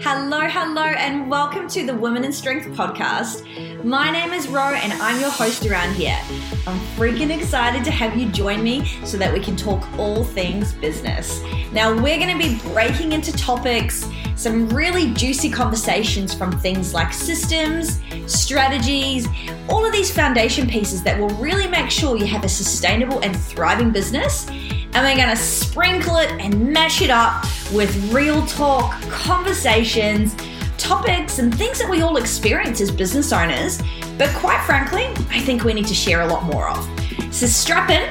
Hello, hello, and welcome to the Women in Strength podcast. My name is Ro, and I'm your host around here. I'm freaking excited to have you join me so that we can talk all things business. Now, we're going to be breaking into topics, some really juicy conversations from things like systems, strategies, all of these foundation pieces that will really make sure you have a sustainable and thriving business and we're gonna sprinkle it and mash it up with real talk, conversations, topics, and things that we all experience as business owners. But quite frankly, I think we need to share a lot more of. So strap in,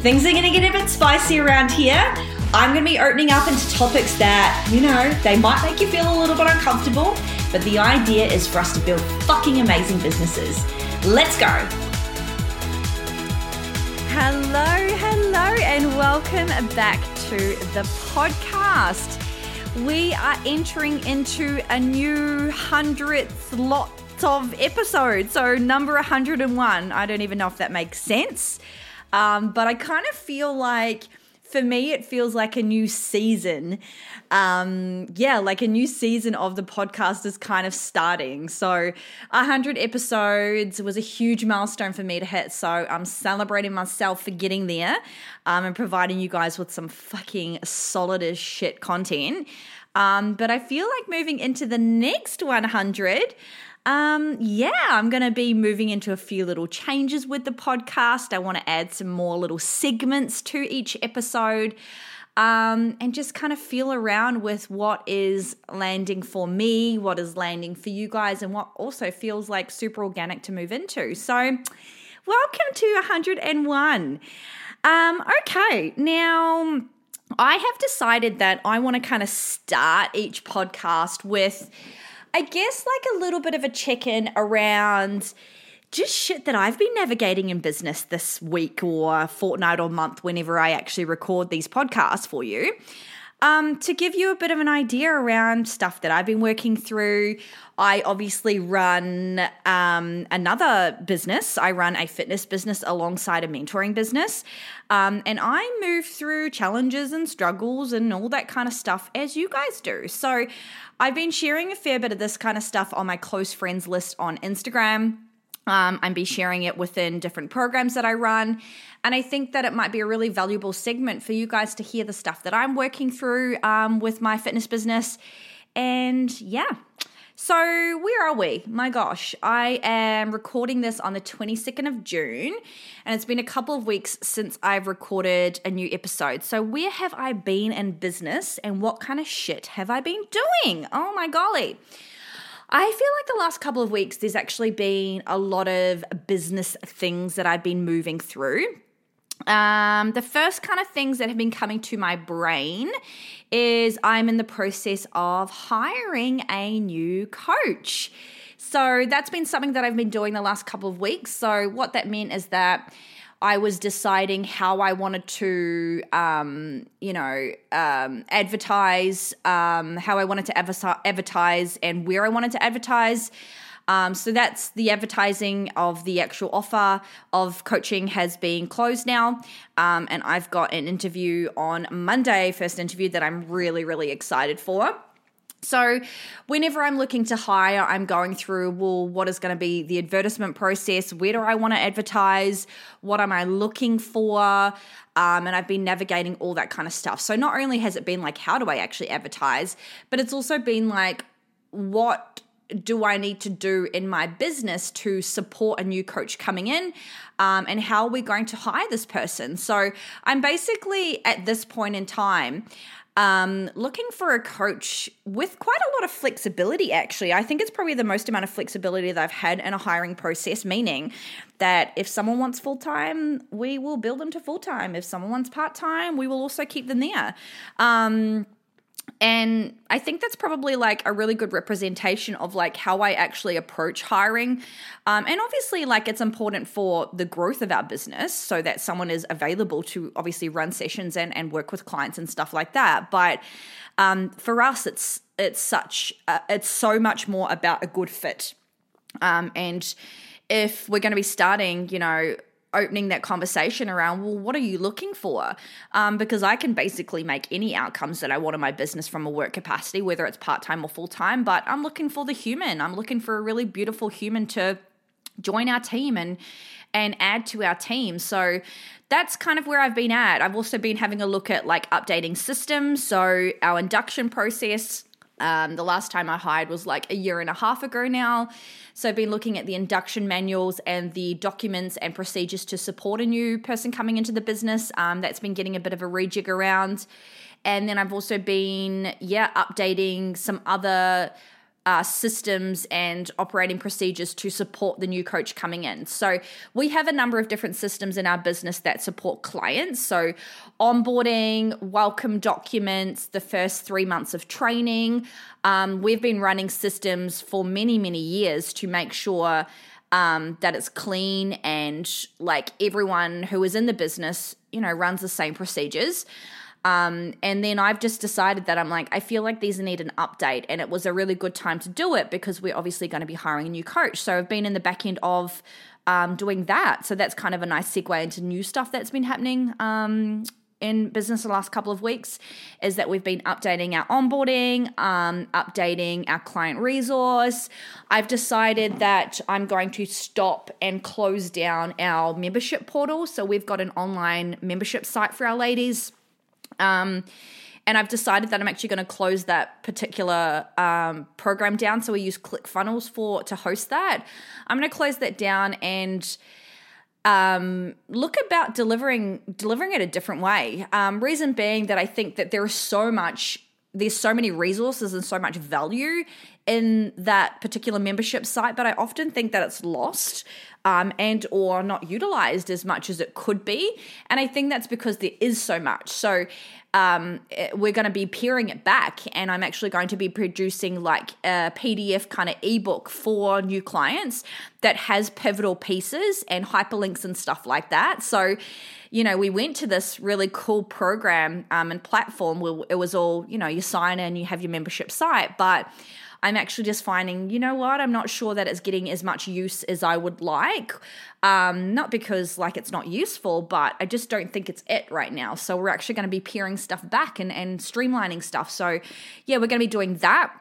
things are gonna get a bit spicy around here. I'm gonna be opening up into topics that, you know, they might make you feel a little bit uncomfortable, but the idea is for us to build fucking amazing businesses. Let's go. Hello, hello, and welcome back to the podcast. We are entering into a new hundredth lot of episodes, so number 101. I don't even know if that makes sense, um, but I kind of feel like for me, it feels like a new season. Um, yeah, like a new season of the podcast is kind of starting. So, 100 episodes was a huge milestone for me to hit. So, I'm celebrating myself for getting there um, and providing you guys with some fucking solid as shit content. Um, but I feel like moving into the next 100, um, yeah, I'm going to be moving into a few little changes with the podcast. I want to add some more little segments to each episode. Um, and just kind of feel around with what is landing for me, what is landing for you guys, and what also feels like super organic to move into. So, welcome to 101. Um, okay, now I have decided that I want to kind of start each podcast with I guess like a little bit of a check in around just shit that I've been navigating in business this week or fortnight or month whenever I actually record these podcasts for you. Um, to give you a bit of an idea around stuff that I've been working through, I obviously run um, another business. I run a fitness business alongside a mentoring business. Um, and I move through challenges and struggles and all that kind of stuff as you guys do. So I've been sharing a fair bit of this kind of stuff on my close friends list on Instagram. Um, and be sharing it within different programs that I run. And I think that it might be a really valuable segment for you guys to hear the stuff that I'm working through um, with my fitness business. And yeah, so, where are we? My gosh, I am recording this on the 22nd of June, and it's been a couple of weeks since I've recorded a new episode. So, where have I been in business, and what kind of shit have I been doing? Oh my golly. I feel like the last couple of weeks, there's actually been a lot of business things that I've been moving through. Um, the first kind of things that have been coming to my brain is I'm in the process of hiring a new coach. So that's been something that I've been doing the last couple of weeks. So, what that meant is that I was deciding how I wanted to, um, you know, um, advertise, um, how I wanted to advertise, and where I wanted to advertise. Um, so that's the advertising of the actual offer of coaching has been closed now. Um, and I've got an interview on Monday, first interview that I'm really, really excited for. So, whenever I'm looking to hire, I'm going through, well, what is going to be the advertisement process? Where do I want to advertise? What am I looking for? Um, and I've been navigating all that kind of stuff. So, not only has it been like, how do I actually advertise, but it's also been like, what do I need to do in my business to support a new coach coming in? Um, and how are we going to hire this person? So I'm basically at this point in time um, looking for a coach with quite a lot of flexibility, actually. I think it's probably the most amount of flexibility that I've had in a hiring process, meaning that if someone wants full time, we will build them to full time. If someone wants part time, we will also keep them there. Um, and I think that's probably like a really good representation of like how I actually approach hiring. Um, and obviously, like it's important for the growth of our business so that someone is available to obviously run sessions and, and work with clients and stuff like that. But um, for us, it's it's such uh, it's so much more about a good fit. Um, and if we're going to be starting, you know, opening that conversation around, well, what are you looking for? Um, because I can basically make any outcomes that I want in my business from a work capacity, whether it's part time or full time, but I'm looking for the human. I'm looking for a really beautiful human to join our team and and add to our team. So that's kind of where I've been at. I've also been having a look at like updating systems. So our induction process um, the last time I hired was like a year and a half ago now. So I've been looking at the induction manuals and the documents and procedures to support a new person coming into the business. Um, that's been getting a bit of a rejig around. And then I've also been, yeah, updating some other uh, systems and operating procedures to support the new coach coming in. So, we have a number of different systems in our business that support clients. So, onboarding, welcome documents, the first three months of training. Um, we've been running systems for many, many years to make sure. Um, that it's clean and like everyone who is in the business, you know, runs the same procedures. Um, and then I've just decided that I'm like, I feel like these need an update. And it was a really good time to do it because we're obviously going to be hiring a new coach. So I've been in the back end of um, doing that. So that's kind of a nice segue into new stuff that's been happening um, in business the last couple of weeks is that we've been updating our onboarding, um, updating our client resource. I've decided that I'm going to stop and close down our membership portal. So we've got an online membership site for our ladies. Um, and I've decided that I'm actually going to close that particular um, program down. So we use ClickFunnels for to host that. I'm going to close that down and um, look about delivering delivering it a different way. Um, reason being that I think that there is so much there's so many resources and so much value in that particular membership site but i often think that it's lost um, and or not utilized as much as it could be. And i think that's because there is so much. So um, eh, we're going to be peering it back and i'm actually going to be producing like a pdf kind of ebook for new clients that has pivotal pieces and hyperlinks and stuff like that. So you know, we went to this really cool program um, and platform where it was all, you know, you sign in, you have your membership site, but I'm actually just finding, you know what, I'm not sure that it's getting as much use as I would like. Um, not because like it's not useful, but I just don't think it's it right now. So we're actually going to be peering stuff back and, and streamlining stuff. So yeah, we're going to be doing that.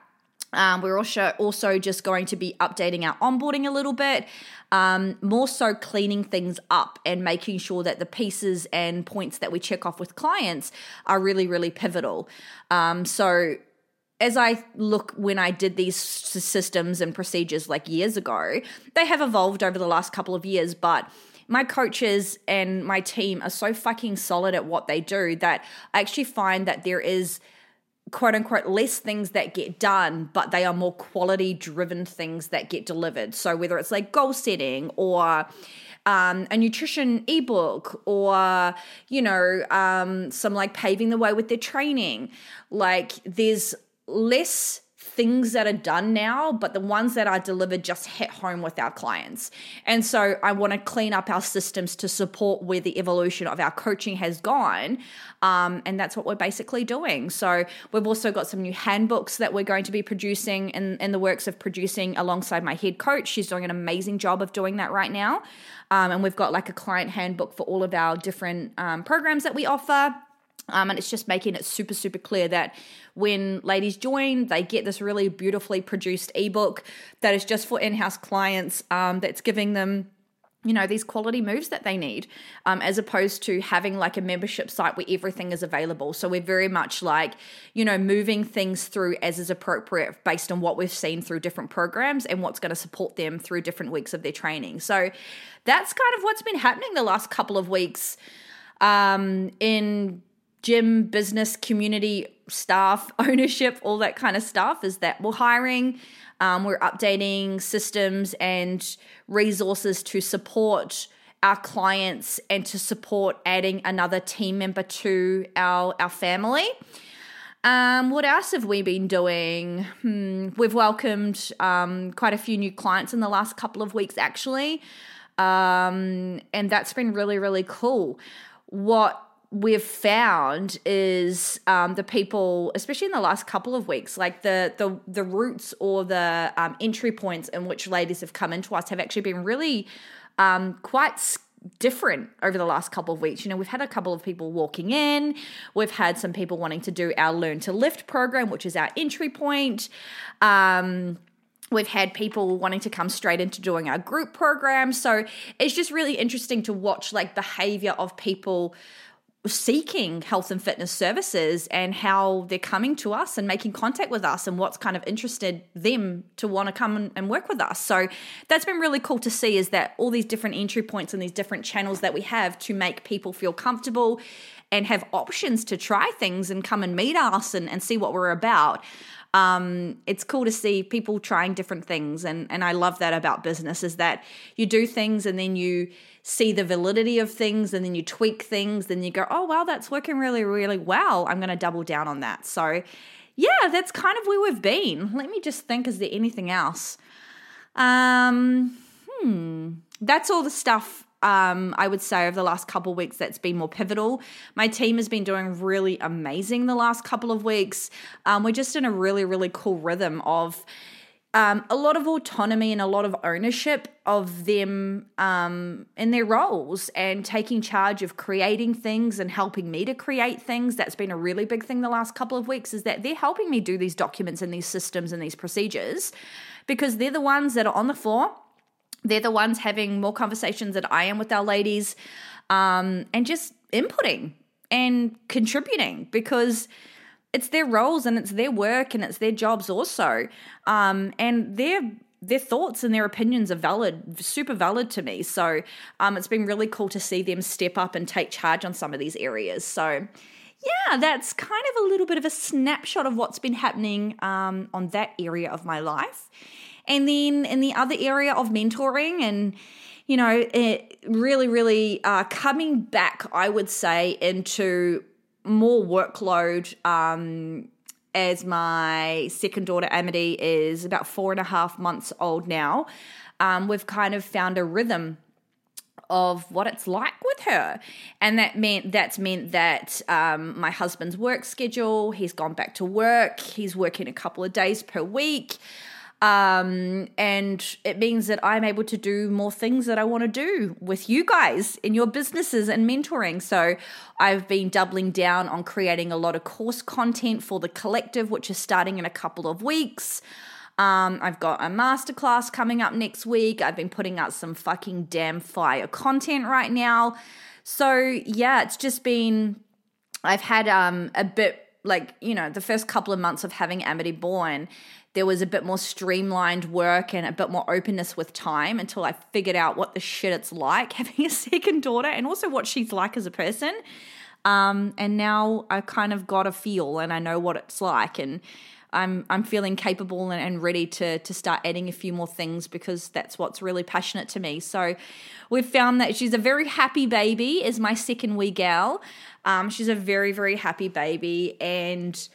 Um, we're also also just going to be updating our onboarding a little bit, um, more so cleaning things up and making sure that the pieces and points that we check off with clients are really really pivotal. Um, so as I look when I did these systems and procedures like years ago, they have evolved over the last couple of years, but my coaches and my team are so fucking solid at what they do that I actually find that there is quote unquote less things that get done, but they are more quality driven things that get delivered. So whether it's like goal setting or um, a nutrition ebook or you know um, some like paving the way with their training, like there's less things that are done now, but the ones that are delivered just hit home with our clients. And so I want to clean up our systems to support where the evolution of our coaching has gone. Um, and that's what we're basically doing. So we've also got some new handbooks that we're going to be producing in, in the works of producing alongside my head coach. She's doing an amazing job of doing that right now. Um, and we've got like a client handbook for all of our different um, programs that we offer. Um, and it's just making it super, super clear that when ladies join, they get this really beautifully produced ebook that is just for in house clients, um, that's giving them you know these quality moves that they need um, as opposed to having like a membership site where everything is available. So we're very much like you know moving things through as is appropriate based on what we've seen through different programs and what's going to support them through different weeks of their training. So that's kind of what's been happening the last couple of weeks um, in gym, business, community, staff, ownership, all that kind of stuff is that we're hiring, um, we're updating systems and resources to support our clients and to support adding another team member to our, our family. Um, what else have we been doing? Hmm, we've welcomed um, quite a few new clients in the last couple of weeks, actually. Um, and that's been really, really cool. What we've found is um, the people, especially in the last couple of weeks, like the the the routes or the um, entry points in which ladies have come into us have actually been really um, quite different over the last couple of weeks. You know, we've had a couple of people walking in, we've had some people wanting to do our Learn to Lift program, which is our entry point. Um, We've had people wanting to come straight into doing our group program. So it's just really interesting to watch like behavior of people seeking health and fitness services and how they're coming to us and making contact with us and what's kind of interested them to want to come and work with us. So that's been really cool to see is that all these different entry points and these different channels that we have to make people feel comfortable and have options to try things and come and meet us and, and see what we're about um, it's cool to see people trying different things and and I love that about business is that you do things and then you see the validity of things and then you tweak things then you go oh wow that's working really really well. I'm going to double down on that. So yeah that's kind of where we've been. Let me just think is there anything else? Um hmm that's all the stuff um, I would say over the last couple of weeks that's been more pivotal. My team has been doing really amazing the last couple of weeks. Um, we're just in a really, really cool rhythm of um, a lot of autonomy and a lot of ownership of them um, in their roles and taking charge of creating things and helping me to create things. That's been a really big thing the last couple of weeks is that they're helping me do these documents and these systems and these procedures because they're the ones that are on the floor they're the ones having more conversations than I am with our ladies um, and just inputting and contributing because it's their roles and it's their work and it's their jobs also. Um, and their their thoughts and their opinions are valid, super valid to me. So um, it's been really cool to see them step up and take charge on some of these areas. So yeah, that's kind of a little bit of a snapshot of what's been happening um, on that area of my life. And then in the other area of mentoring and you know, it really, really uh, coming back, I would say, into more workload um, as my second daughter, Amity, is about four and a half months old now. Um, we've kind of found a rhythm of what it's like with her and that meant that's meant that um, my husband's work schedule he's gone back to work he's working a couple of days per week um, and it means that I'm able to do more things that I want to do with you guys in your businesses and mentoring. So I've been doubling down on creating a lot of course content for the collective, which is starting in a couple of weeks. Um, I've got a masterclass coming up next week. I've been putting out some fucking damn fire content right now. So yeah, it's just been I've had um a bit like, you know, the first couple of months of having Amity born, there was a bit more streamlined work and a bit more openness with time until I figured out what the shit it's like having a second daughter and also what she's like as a person. Um, and now I kind of got a feel and I know what it's like and I'm I'm feeling capable and, and, ready to to start adding a few more things because that's what's really passionate to me. So we've found that she's a very happy baby. Is my second wee gal. Um, she's a very very happy baby and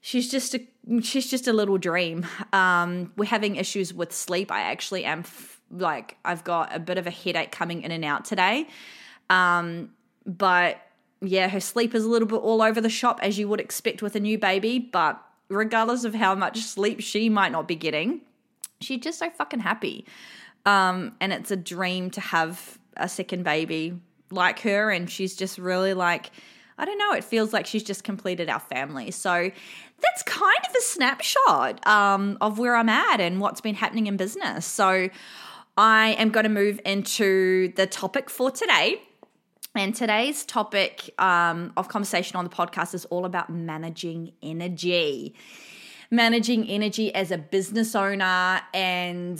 she's just a she's just a little dream. Um, we're having issues with sleep. I actually am f- like I've got a bit of a headache coming in and out today. Um, but yeah, her sleep is a little bit all over the shop as you would expect with a new baby, but regardless of how much sleep she might not be getting, she's just so fucking happy. Um, and it's a dream to have a second baby like her, and she's just really like, I don't know, it feels like she's just completed our family. So that's kind of a snapshot um, of where I'm at and what's been happening in business. So I am going to move into the topic for today. And today's topic um, of conversation on the podcast is all about managing energy. Managing energy as a business owner and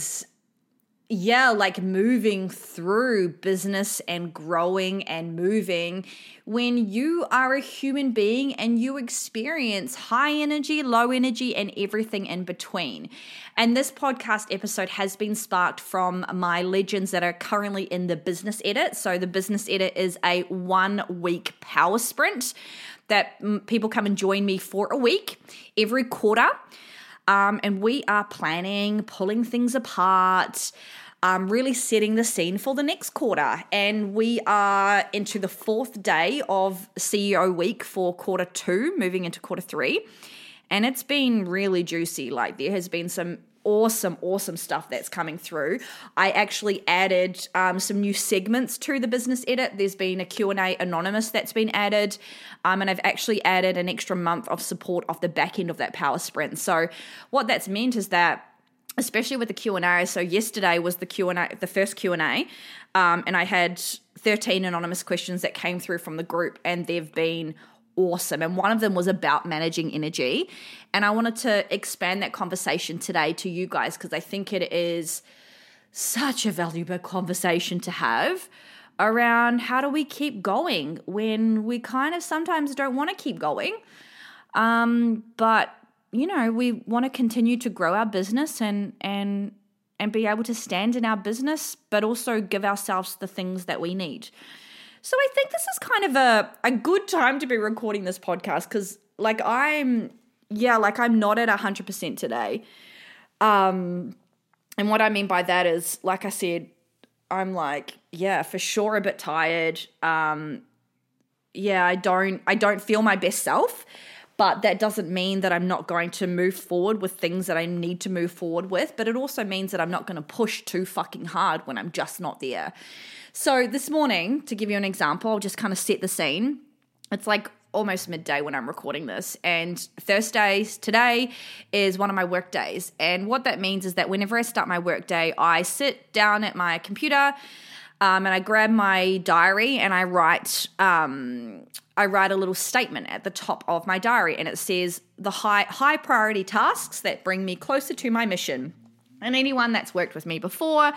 yeah, like moving through business and growing and moving when you are a human being and you experience high energy, low energy, and everything in between. And this podcast episode has been sparked from my legends that are currently in the business edit. So, the business edit is a one week power sprint that people come and join me for a week every quarter. Um, and we are planning, pulling things apart, um, really setting the scene for the next quarter. And we are into the fourth day of CEO week for quarter two, moving into quarter three. and it's been really juicy. Like there has been some awesome awesome stuff that's coming through. I actually added um, some new segments to the business edit. There's been a q&a anonymous that's been added um, and i've actually added an extra month of support off the back end of that power sprint. So what that's meant is that especially with the q&a so yesterday was the q&a the first q&a um, and i had 13 anonymous questions that came through from the group and they've been awesome. And one of them was about managing energy. And I wanted to expand that conversation today to you guys because I think it is such a valuable conversation to have around how do we keep going when we kind of sometimes don't want to keep going. Um, but you know, we want to continue to grow our business and and and be able to stand in our business, but also give ourselves the things that we need. So I think this is kind of a, a good time to be recording this podcast because, like, I'm, yeah, like, I'm not at 100% today. Um, and what I mean by that is, like I said, I'm like, yeah, for sure a bit tired. Um, yeah, I don't, I don't feel my best self but that doesn't mean that I'm not going to move forward with things that I need to move forward with. But it also means that I'm not going to push too fucking hard when I'm just not there. So this morning, to give you an example, I'll just kind of set the scene. It's like almost midday when I'm recording this. And Thursdays today is one of my work days. And what that means is that whenever I start my work day, I sit down at my computer um, and I grab my diary and I write um, I write a little statement at the top of my diary and it says the high high priority tasks that bring me closer to my mission. And anyone that's worked with me before,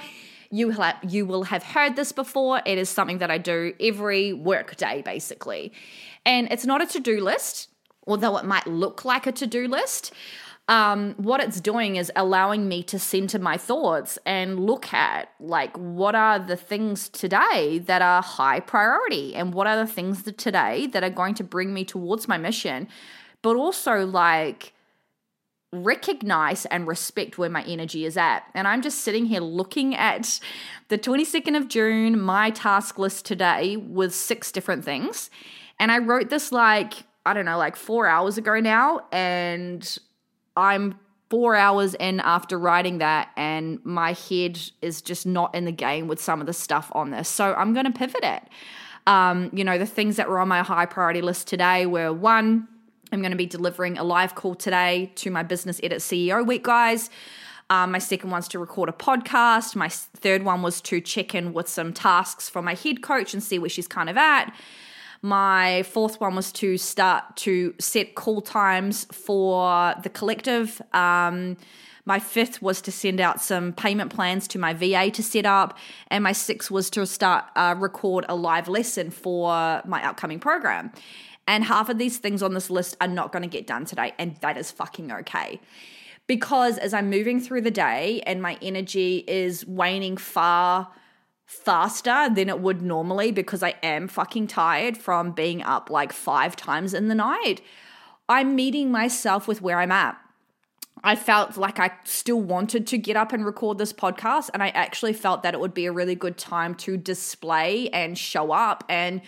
you have, you will have heard this before. It is something that I do every work day basically. And it's not a to-do list, although it might look like a to-do list um, what it's doing is allowing me to center my thoughts and look at like what are the things today that are high priority and what are the things that today that are going to bring me towards my mission, but also like recognize and respect where my energy is at. And I'm just sitting here looking at the 22nd of June, my task list today with six different things. And I wrote this like, I don't know, like four hours ago now. And I'm four hours in after writing that, and my head is just not in the game with some of the stuff on this. So I'm going to pivot it. Um, you know, the things that were on my high priority list today were one, I'm going to be delivering a live call today to my Business Edit CEO Week guys. Um, my second one's to record a podcast. My third one was to check in with some tasks from my head coach and see where she's kind of at. My fourth one was to start to set call times for the collective. Um, my fifth was to send out some payment plans to my VA to set up. And my sixth was to start uh, record a live lesson for my upcoming program. And half of these things on this list are not going to get done today. And that is fucking okay. Because as I'm moving through the day and my energy is waning far faster than it would normally because I am fucking tired from being up like five times in the night. I'm meeting myself with where I'm at. I felt like I still wanted to get up and record this podcast, and I actually felt that it would be a really good time to display and show up and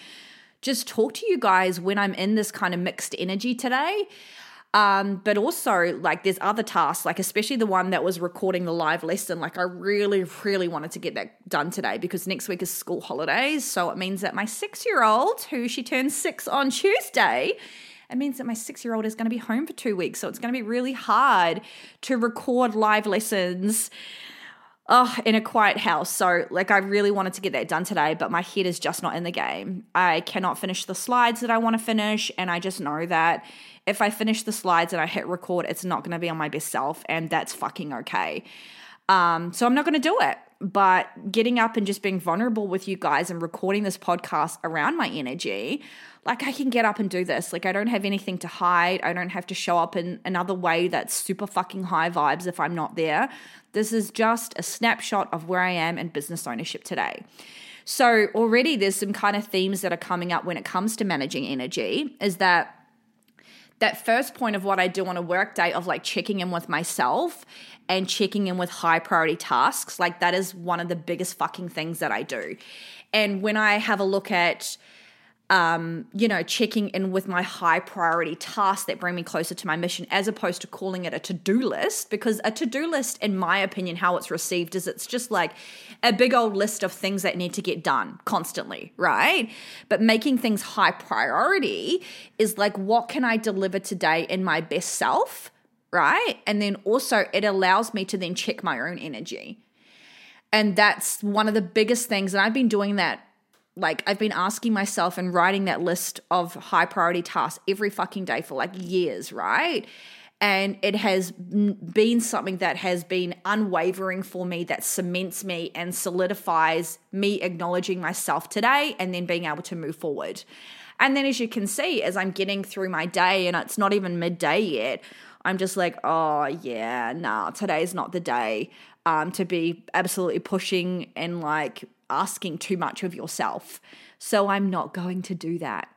just talk to you guys when I'm in this kind of mixed energy today. Um, but also, like, there's other tasks, like, especially the one that was recording the live lesson. Like, I really, really wanted to get that done today because next week is school holidays. So it means that my six year old, who she turns six on Tuesday, it means that my six year old is going to be home for two weeks. So it's going to be really hard to record live lessons oh, in a quiet house. So, like, I really wanted to get that done today, but my head is just not in the game. I cannot finish the slides that I want to finish. And I just know that if I finish the slides and I hit record, it's not going to be on my best self, and that's fucking okay. Um, so I'm not going to do it. But getting up and just being vulnerable with you guys and recording this podcast around my energy, like I can get up and do this. Like I don't have anything to hide. I don't have to show up in another way that's super fucking high vibes if I'm not there. This is just a snapshot of where I am in business ownership today. So already there's some kind of themes that are coming up when it comes to managing energy is that that first point of what I do on a work day of like checking in with myself and checking in with high priority tasks, like that is one of the biggest fucking things that I do. And when I have a look at um, you know, checking in with my high priority tasks that bring me closer to my mission, as opposed to calling it a to do list. Because a to do list, in my opinion, how it's received is it's just like a big old list of things that need to get done constantly, right? But making things high priority is like, what can I deliver today in my best self, right? And then also, it allows me to then check my own energy. And that's one of the biggest things. And I've been doing that like I've been asking myself and writing that list of high priority tasks every fucking day for like years, right? And it has been something that has been unwavering for me, that cements me and solidifies me acknowledging myself today and then being able to move forward. And then, as you can see, as I'm getting through my day and it's not even midday yet, I'm just like, oh, yeah, nah, today's not the day um, to be absolutely pushing and like asking too much of yourself. So I'm not going to do that.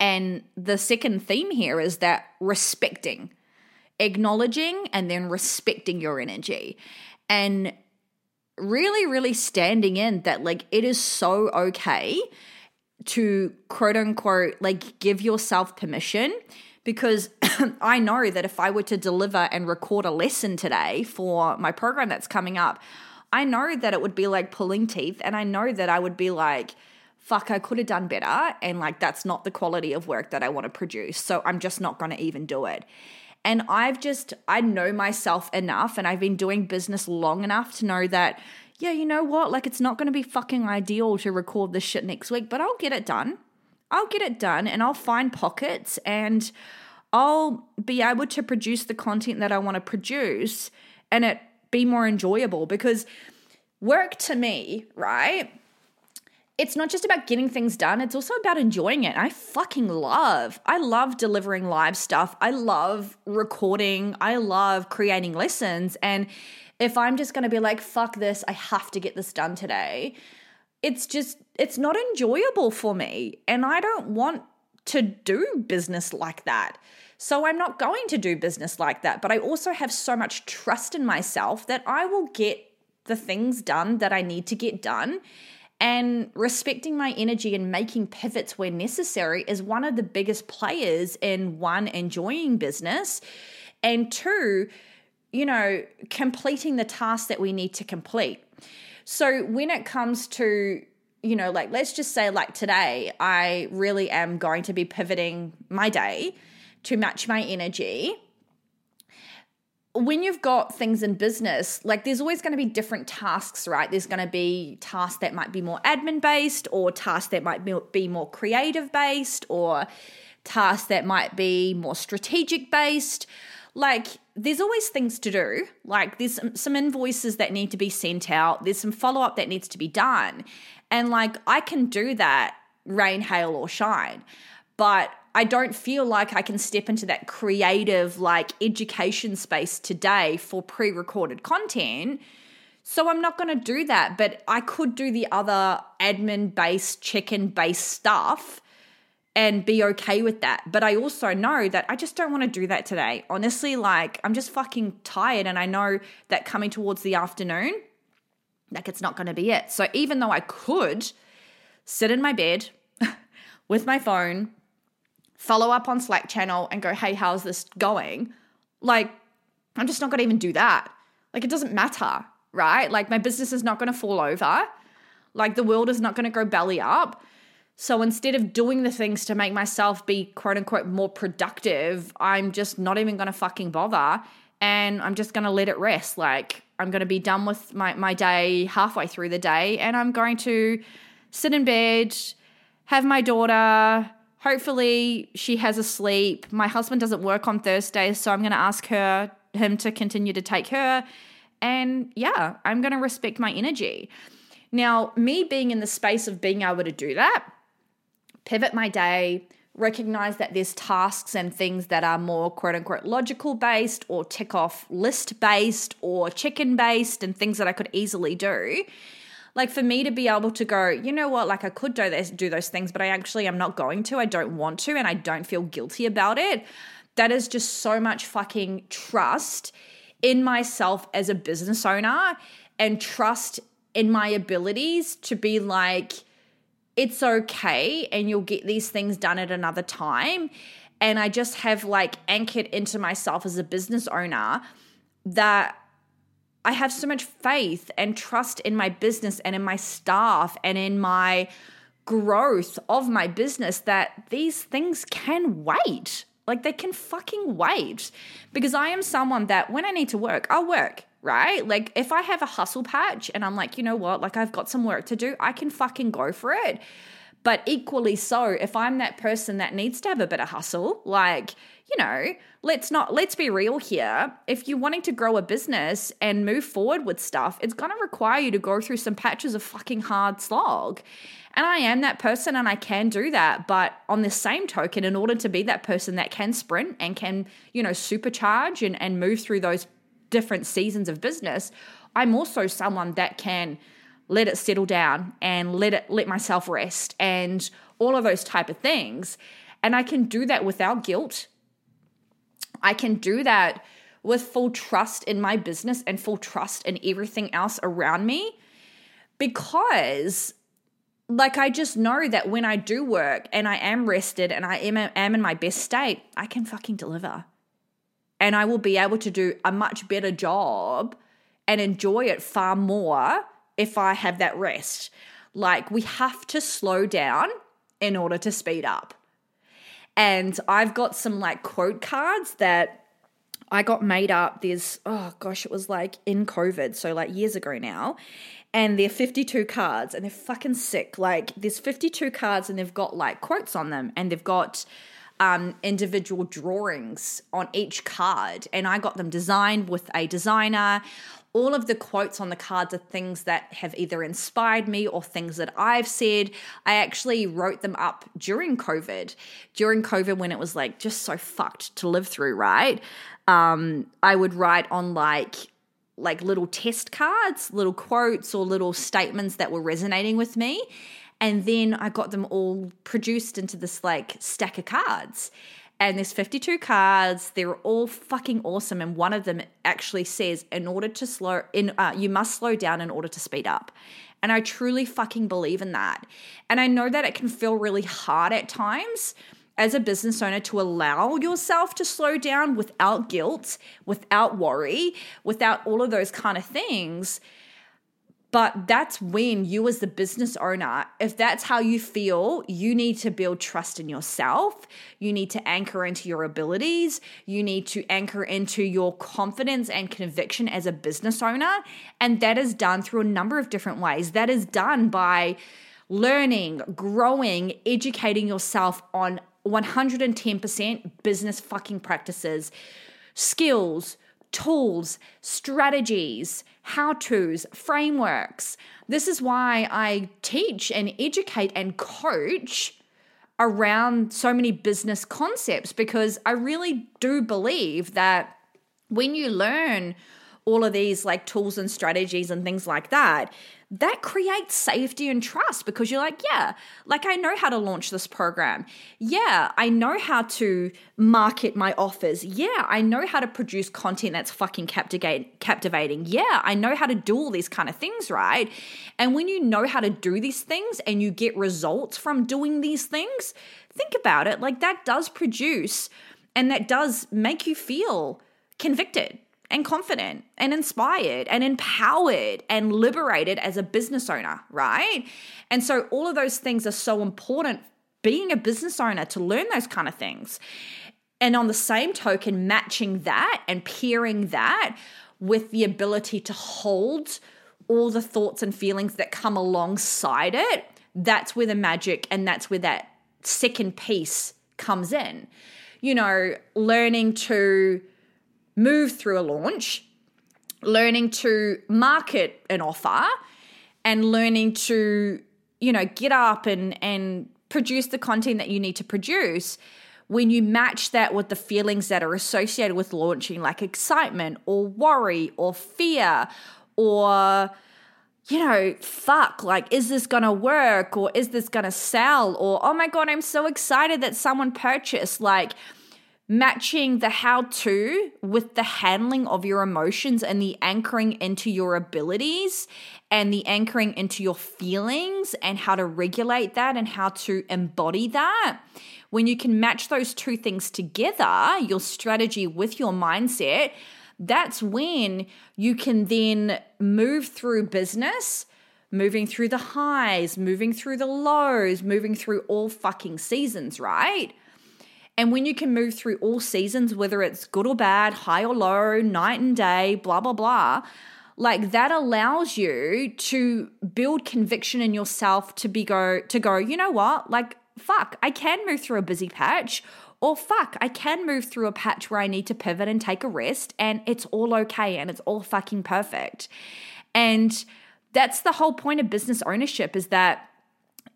And the second theme here is that respecting, acknowledging, and then respecting your energy. And really, really standing in that, like, it is so okay to quote unquote, like, give yourself permission. Because I know that if I were to deliver and record a lesson today for my program that's coming up, I know that it would be like pulling teeth, and I know that I would be like, fuck, I could have done better. And like, that's not the quality of work that I want to produce. So I'm just not going to even do it. And I've just, I know myself enough, and I've been doing business long enough to know that, yeah, you know what? Like, it's not going to be fucking ideal to record this shit next week, but I'll get it done. I'll get it done and I'll find pockets and I'll be able to produce the content that I want to produce and it be more enjoyable because work to me, right? It's not just about getting things done, it's also about enjoying it. I fucking love. I love delivering live stuff. I love recording. I love creating lessons and if I'm just going to be like fuck this, I have to get this done today, it's just it's not enjoyable for me and I don't want to do business like that. So I'm not going to do business like that. But I also have so much trust in myself that I will get the things done that I need to get done. And respecting my energy and making pivots where necessary is one of the biggest players in one, enjoying business, and two, you know, completing the tasks that we need to complete. So when it comes to you know, like let's just say, like today, I really am going to be pivoting my day to match my energy. When you've got things in business, like there's always going to be different tasks, right? There's going to be tasks that might be more admin based, or tasks that might be more creative based, or tasks that might be more strategic based. Like, there's always things to do. Like, there's some, some invoices that need to be sent out, there's some follow up that needs to be done. And like, I can do that rain, hail, or shine. But I don't feel like I can step into that creative, like education space today for pre recorded content. So I'm not going to do that. But I could do the other admin based, check in based stuff and be okay with that. But I also know that I just don't want to do that today. Honestly, like I'm just fucking tired. And I know that coming towards the afternoon, like it's not going to be it. So even though I could sit in my bed with my phone, follow up on Slack channel and go, hey, how's this going? Like, I'm just not going to even do that. Like, it doesn't matter, right? Like, my business is not going to fall over. Like, the world is not going to go belly up. So instead of doing the things to make myself be quote unquote more productive, I'm just not even to fucking bother. And I'm just to let it rest. Like, I'm to be done with my, my day halfway through the day and I'm going to sit in bed, have my daughter, hopefully she has a sleep. My husband doesn't work on Thursdays, so I'm to ask her him to continue to take her and yeah, I'm to respect my energy. Now, me being in the space of being able to do that, pivot my day, recognize that there's tasks and things that are more quote unquote logical based or tick off list based or chicken based and things that I could easily do like for me to be able to go, you know what, like I could do this, do those things, but I actually am not going to. I don't want to, and I don't feel guilty about it. That is just so much fucking trust in myself as a business owner and trust in my abilities to be like, it's okay and you'll get these things done at another time. And I just have like anchored into myself as a business owner that I have so much faith and trust in my business and in my staff and in my growth of my business that these things can wait. Like they can fucking wait. Because I am someone that when I need to work, I'll work, right? Like if I have a hustle patch and I'm like, you know what, like I've got some work to do, I can fucking go for it. But equally so, if I'm that person that needs to have a bit of hustle, like, you know, let's not let's be real here. If you're wanting to grow a business and move forward with stuff, it's going to require you to go through some patches of fucking hard slog. And I am that person and I can do that. But on the same token, in order to be that person that can sprint and can, you know, supercharge and, and move through those different seasons of business, I'm also someone that can let it settle down and let it let myself rest and all of those type of things. And I can do that without guilt. I can do that with full trust in my business and full trust in everything else around me because like I just know that when I do work and I am rested and I am, am in my best state, I can fucking deliver. And I will be able to do a much better job and enjoy it far more if I have that rest. Like we have to slow down in order to speed up. And I've got some like quote cards that I got made up. There's, oh gosh, it was like in COVID, so like years ago now and they're 52 cards and they're fucking sick. Like there's 52 cards and they've got like quotes on them and they've got um, individual drawings on each card. And I got them designed with a designer. All of the quotes on the cards are things that have either inspired me or things that I've said. I actually wrote them up during COVID, during COVID when it was like just so fucked to live through, right? Um, I would write on like like little test cards, little quotes or little statements that were resonating with me. And then I got them all produced into this like stack of cards. And there's 52 cards. They're all fucking awesome. And one of them actually says, in order to slow, in uh, you must slow down in order to speed up. And I truly fucking believe in that. And I know that it can feel really hard at times as a business owner to allow yourself to slow down without guilt, without worry, without all of those kind of things. But that's when you, as the business owner, if that's how you feel, you need to build trust in yourself. You need to anchor into your abilities. You need to anchor into your confidence and conviction as a business owner. And that is done through a number of different ways. That is done by learning, growing, educating yourself on 110% business fucking practices, skills, tools, strategies, how to's, frameworks. This is why I teach and educate and coach around so many business concepts because I really do believe that when you learn all of these like tools and strategies and things like that, that creates safety and trust because you're like, yeah, like I know how to launch this program. Yeah, I know how to market my offers. Yeah, I know how to produce content that's fucking captivate, captivating. Yeah, I know how to do all these kind of things, right? And when you know how to do these things and you get results from doing these things, think about it. Like that does produce and that does make you feel convicted and confident and inspired and empowered and liberated as a business owner, right? And so all of those things are so important being a business owner to learn those kind of things. And on the same token, matching that and pairing that with the ability to hold all the thoughts and feelings that come alongside it, that's where the magic and that's where that second piece comes in. You know, learning to move through a launch, learning to market an offer, and learning to, you know, get up and and produce the content that you need to produce when you match that with the feelings that are associated with launching, like excitement or worry or fear or, you know, fuck, like, is this gonna work or is this gonna sell? Or, oh my God, I'm so excited that someone purchased. Like, matching the how to with the handling of your emotions and the anchoring into your abilities and the anchoring into your feelings and how to regulate that and how to embody that. When you can match those two things together, your strategy with your mindset, that's when you can then move through business, moving through the highs, moving through the lows, moving through all fucking seasons, right? And when you can move through all seasons, whether it's good or bad, high or low, night and day, blah, blah, blah, like that allows you to build conviction in yourself to be go to go, you know what? Like, fuck, I can move through a busy patch. Or fuck, I can move through a patch where I need to pivot and take a rest, and it's all okay and it's all fucking perfect. And that's the whole point of business ownership is that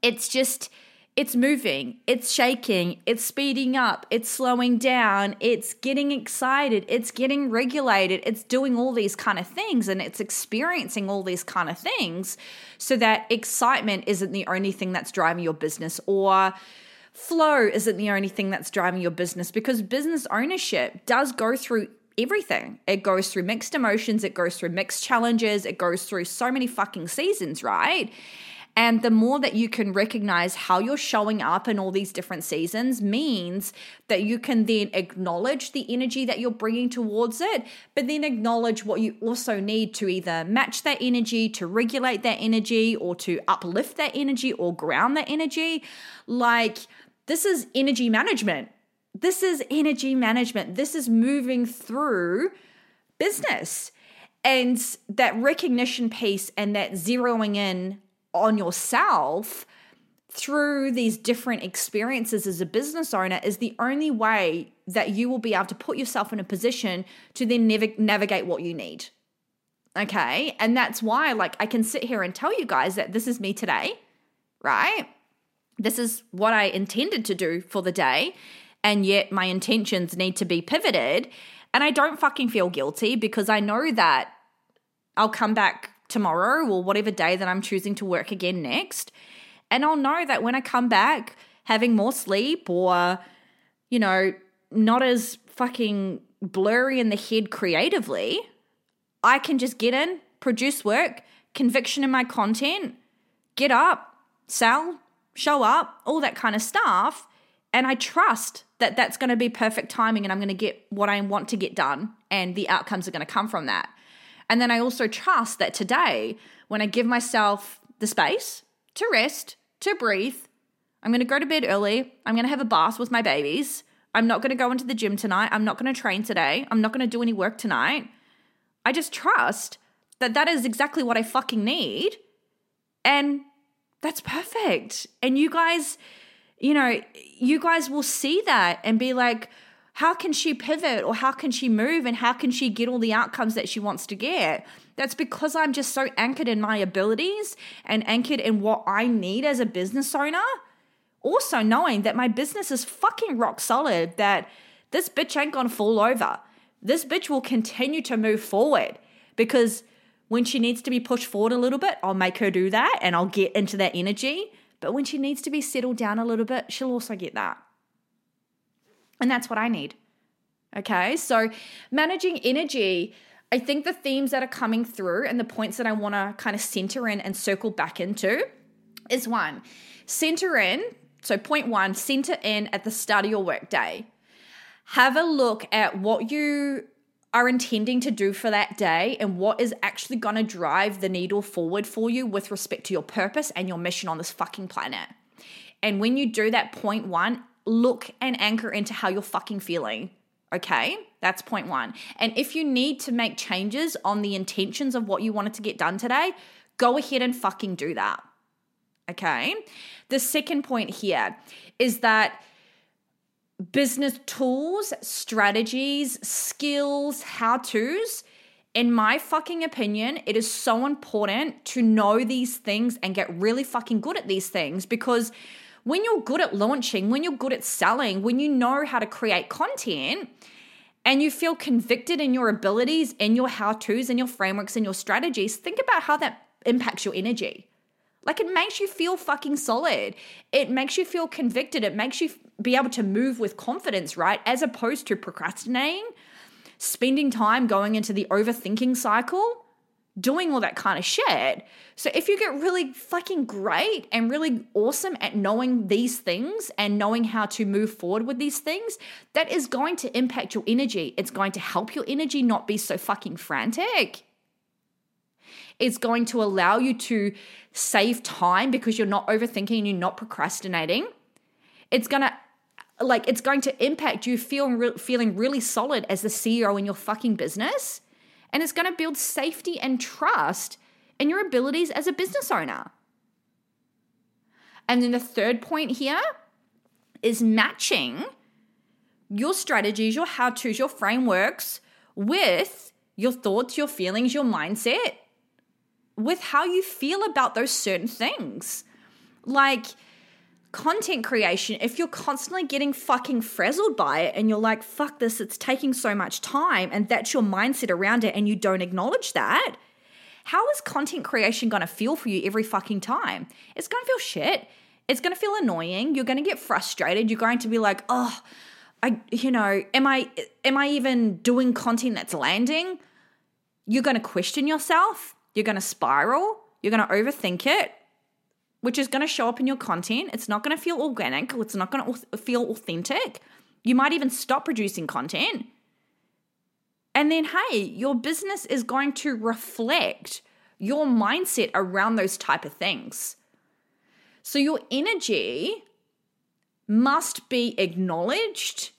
it's just it's moving, it's shaking, it's speeding up, it's slowing down, it's getting excited, it's getting regulated, it's doing all these kind of things and it's experiencing all these kind of things so that excitement isn't the only thing that's driving your business or flow isn't the only thing that's driving your business because business ownership does go through everything. It goes through mixed emotions, it goes through mixed challenges, it goes through so many fucking seasons, right? And the more that you can recognize how you're showing up in all these different seasons means that you can then acknowledge the energy that you're bringing towards it, but then acknowledge what you also need to either match that energy, to regulate that energy, or to uplift that energy or ground that energy. Like, this is energy management. This is energy management. This is moving through business. And that recognition piece and that zeroing in on yourself through these different experiences as a business owner is the only way that you will be able to put yourself in a position to then nav- navigate what you need. Okay. And that's why, like, I can sit here and tell you guys that this is me today, right? This is what I intended to do for the day. And yet my intentions need to be pivoted. And I don't fucking feel guilty because I know that I'll come back tomorrow or whatever day that I'm choosing to work again next. And I'll know that when I come back having more sleep or, you know, not as fucking blurry in the head creatively, I can just get in, produce work, conviction in my content, get up, sell, show up, all that kind of stuff. And I trust that that's going to be perfect timing and I'm going to get what I want to get done and the outcomes are going to come from that. And then I also trust that today, when I give myself the space to rest, to breathe, I'm going to go to bed early. I'm going to have a bath with my babies. I'm not going to go into the gym tonight. I'm not going to train today. I'm not going to do any work tonight. I just trust that that is exactly what I fucking need. And that's perfect. And you guys, you know, you guys will see that and be like, how can she pivot or how can she move and how can she get all the outcomes that she wants to get? That's because I'm just so anchored in my abilities and anchored in what I need as a business owner. Also, knowing that my business is fucking rock solid, that this bitch ain't gonna fall over. This bitch will continue to move forward because when she needs to be pushed forward a little bit, I'll make her do that and I'll get into that energy. But when she needs to be settled down a little bit, she'll also get that. And that's what I need. Okay. So managing energy, I think the themes that are coming through and the points that I want to kind of center in and circle back into is one, center in. So, point one, center in at the start of your workday. Have a look at what you are intending to do for that day and what is actually going to drive the needle forward for you with respect to your purpose and your mission on this fucking planet. And when you do that, point one, look and anchor into how you're fucking feeling. Okay, that's point one. And if you need to make changes on the intentions of what you wanted to get done today, go ahead and fucking do that. Okay, the second point here is that business tools, strategies, skills, how to's, in my fucking opinion, it is so important to know these things and get really fucking good at these things because when you're good at launching, when you're good at selling, when you know how to create content, and you feel convicted in your abilities, in your how to's, and your frameworks, and your strategies, think about how that impacts your energy. Like it makes you feel fucking solid. It makes you feel convicted. It makes you be able to move with confidence, right? As opposed to procrastinating, spending time going into the overthinking cycle, doing all that kind of shit. So if you get really fucking great and really awesome at knowing these things and knowing how to move forward with these things, that is going to impact your energy. It's going to help your energy not be so fucking frantic. It's going to allow you to save time because you're not overthinking and you're not procrastinating. It's going to like it's going to impact you feeling feeling really solid as the CEO in your fucking business and it's going to build safety and trust in your abilities as a business owner. And then the third point here is matching your strategies, your how to's, your frameworks with your thoughts, your feelings, your mindset, with how you feel about those certain things. Like content creation, if you're constantly getting fucking frazzled by it and you're like, fuck this, it's taking so much time, and that's your mindset around it, and you don't acknowledge that, how is content creation gonna feel for you every fucking time? It's gonna feel shit. It's gonna feel annoying. You're gonna get frustrated. You're going to be like, oh, I, you know, am I, am I even doing content that's landing? You're gonna question yourself you're to spiral. You're to overthink it, which is going to show up in your content. It's not going to feel organic. It's not going to feel authentic. You might even stop producing content. And then, hey, your business is going to reflect your mindset around those type of things. So your energy must be acknowledged.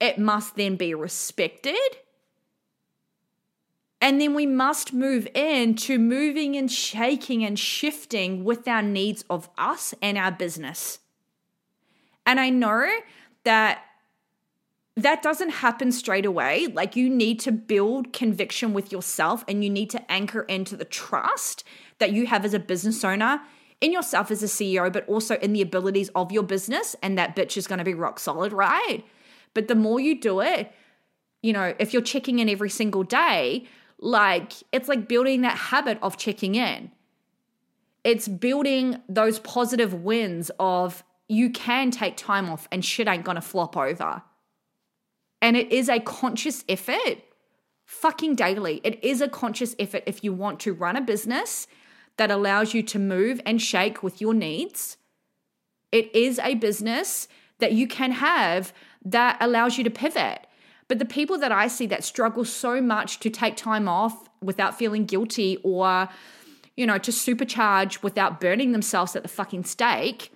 It must then be respected and then we must move into moving and shaking and shifting with our needs of us and our business. And I know that that doesn't happen straight away. Like you need to build conviction with yourself and you need to anchor into the trust that you have as a business owner in yourself as a CEO, but also in the abilities of your business. And that bitch is going to be rock solid, right? But the more you do it, you know, if you're checking in every single day, like, it's like building that habit of checking in. It's building those positive wins of you can take time off and shit ain't gonna flop over. And it is a conscious effort, fucking daily. It is a conscious effort if you want to run a business that allows you to move and shake with your needs. It is a business that you can have that allows you to pivot. But the people that I see that struggle so much to take time off without feeling guilty or, you know, to supercharge without burning themselves at the fucking stake,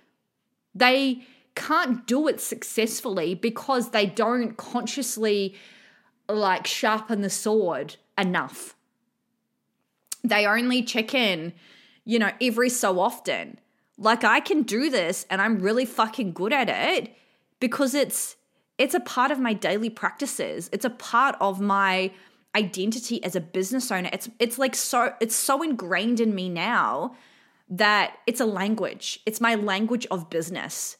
they can't do it successfully because they don't consciously like sharpen the sword enough. They only check in, you know, every so often. Like I can do this and I'm really fucking good at it because it's it's a part of my daily practices. It's a part of my identity as a business owner. It's it's like so it's so ingrained in me now that it's a language. It's my language of business.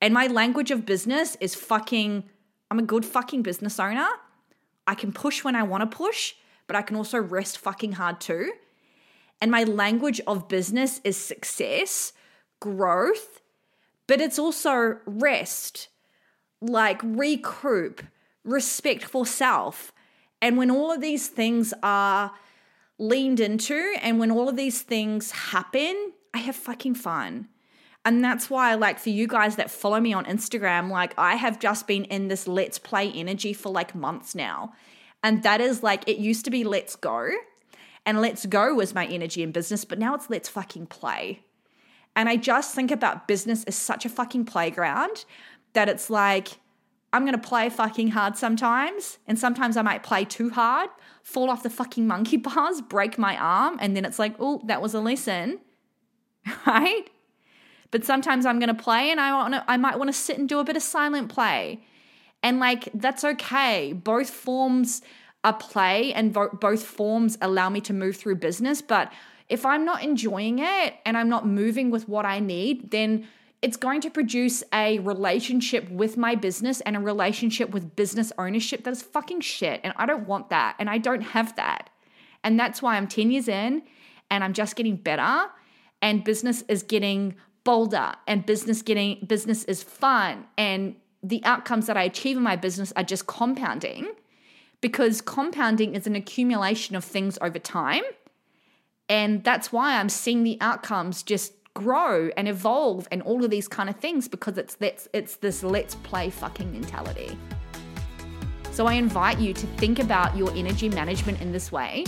And my language of business is fucking I'm a good fucking business owner. I can push when I want to push, but I can also rest fucking hard too. And my language of business is success, growth, but it's also rest like recoup, respect for self. And when all of these things are leaned into and when all of these things happen, I have fucking fun. And that's why, like, for you guys that follow me on Instagram, like, I have just been in this let's play energy for like months now. And that is like, it used to be let's go. And let's go was my energy in business, but now it's let's fucking play. And I just think about business as such a fucking playground that it's like, I'm going to play fucking hard sometimes. And sometimes I might play too hard, fall off the fucking monkey bars, break my arm. And then it's like, oh, that was a lesson. Right? But sometimes I'm going to play and I want to, I might want to sit and do a bit of silent play. And like, that's okay. Both forms are play and both forms allow me to move through business. But if I'm not enjoying it and I'm not moving with what I need, then it's going to produce a relationship with my business and a relationship with business ownership that is fucking shit. And I don't want that. And I don't have that. And that's why I'm 10 years in and I'm just getting better. and business is getting bolder and business getting business is fun and the outcomes that I achieve in my business are just compounding because compounding is an accumulation of things over time. And that's why I'm seeing the outcomes just grow and evolve and all of these kind of things because it's that's it's this let's play fucking mentality. So I invite you to think about your energy management in this way.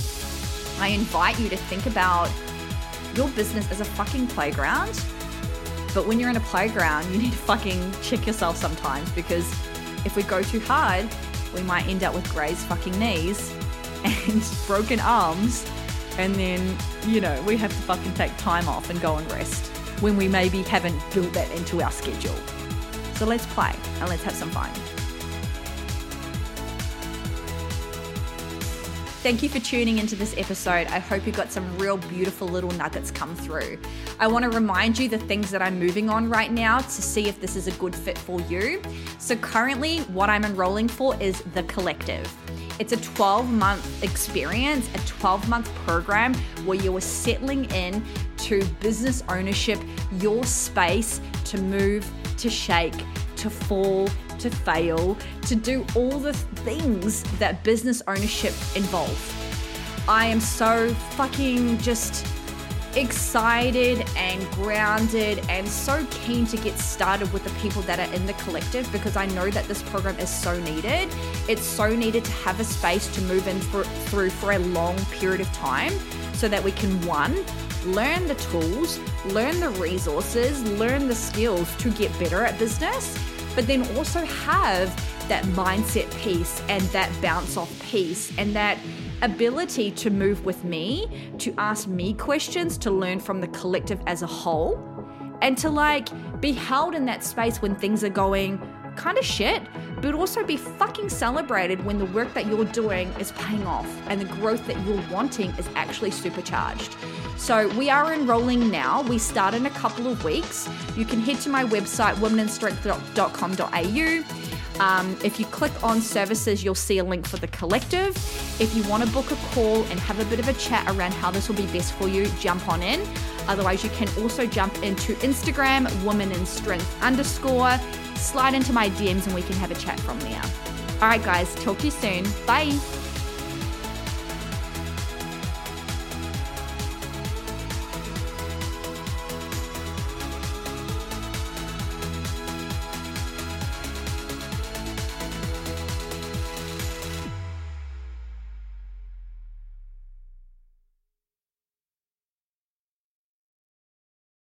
I invite you to think about your business as a fucking playground but when you're in a playground, you need to fucking check yourself sometimes because if we go too hard, we might end up with grazed fucking knees and broken arms. And then, you know, we have to fucking take time off and go and rest when we maybe haven't built that into our schedule. So let's play and let's have some fun. Thank you for tuning into this episode. I hope you got some real beautiful little nuggets come through. I want to remind you the things that I'm moving on right now to see if this is a good fit for you. So, currently, what I'm enrolling for is The Collective. It's a 12 month experience, a 12 month program where you are settling in to business ownership, your space to move, to shake, to fall, to fail, to do all the things that business ownership involves. I am so fucking just excited and grounded and so keen to get started with the people that are in the collective because I know that this program is so needed. It's so needed to have a space to move in for, through for a long period of time so that we can, one, learn the tools, learn the resources, learn the skills to get better at business but then also have that mindset piece and that bounce off piece and that ability to move with me, to ask me questions, to learn from the collective as a whole, and to like be held in that space when things are going kind of shit, but also be fucking celebrated when the work that you're doing is paying off and the growth that you're wanting is actually supercharged. So we are enrolling now. We start in a couple of weeks. You can head to my website, womeninstrength.com.au. Um, if you click on services, you'll see a link for the collective. If you want to book a call and have a bit of a chat around how this will be best for you, jump on in. Otherwise, you can also jump into Instagram, women in strength underscore, slide into my DMs and we can have a chat from there. All right, guys, talk to you soon. Bye.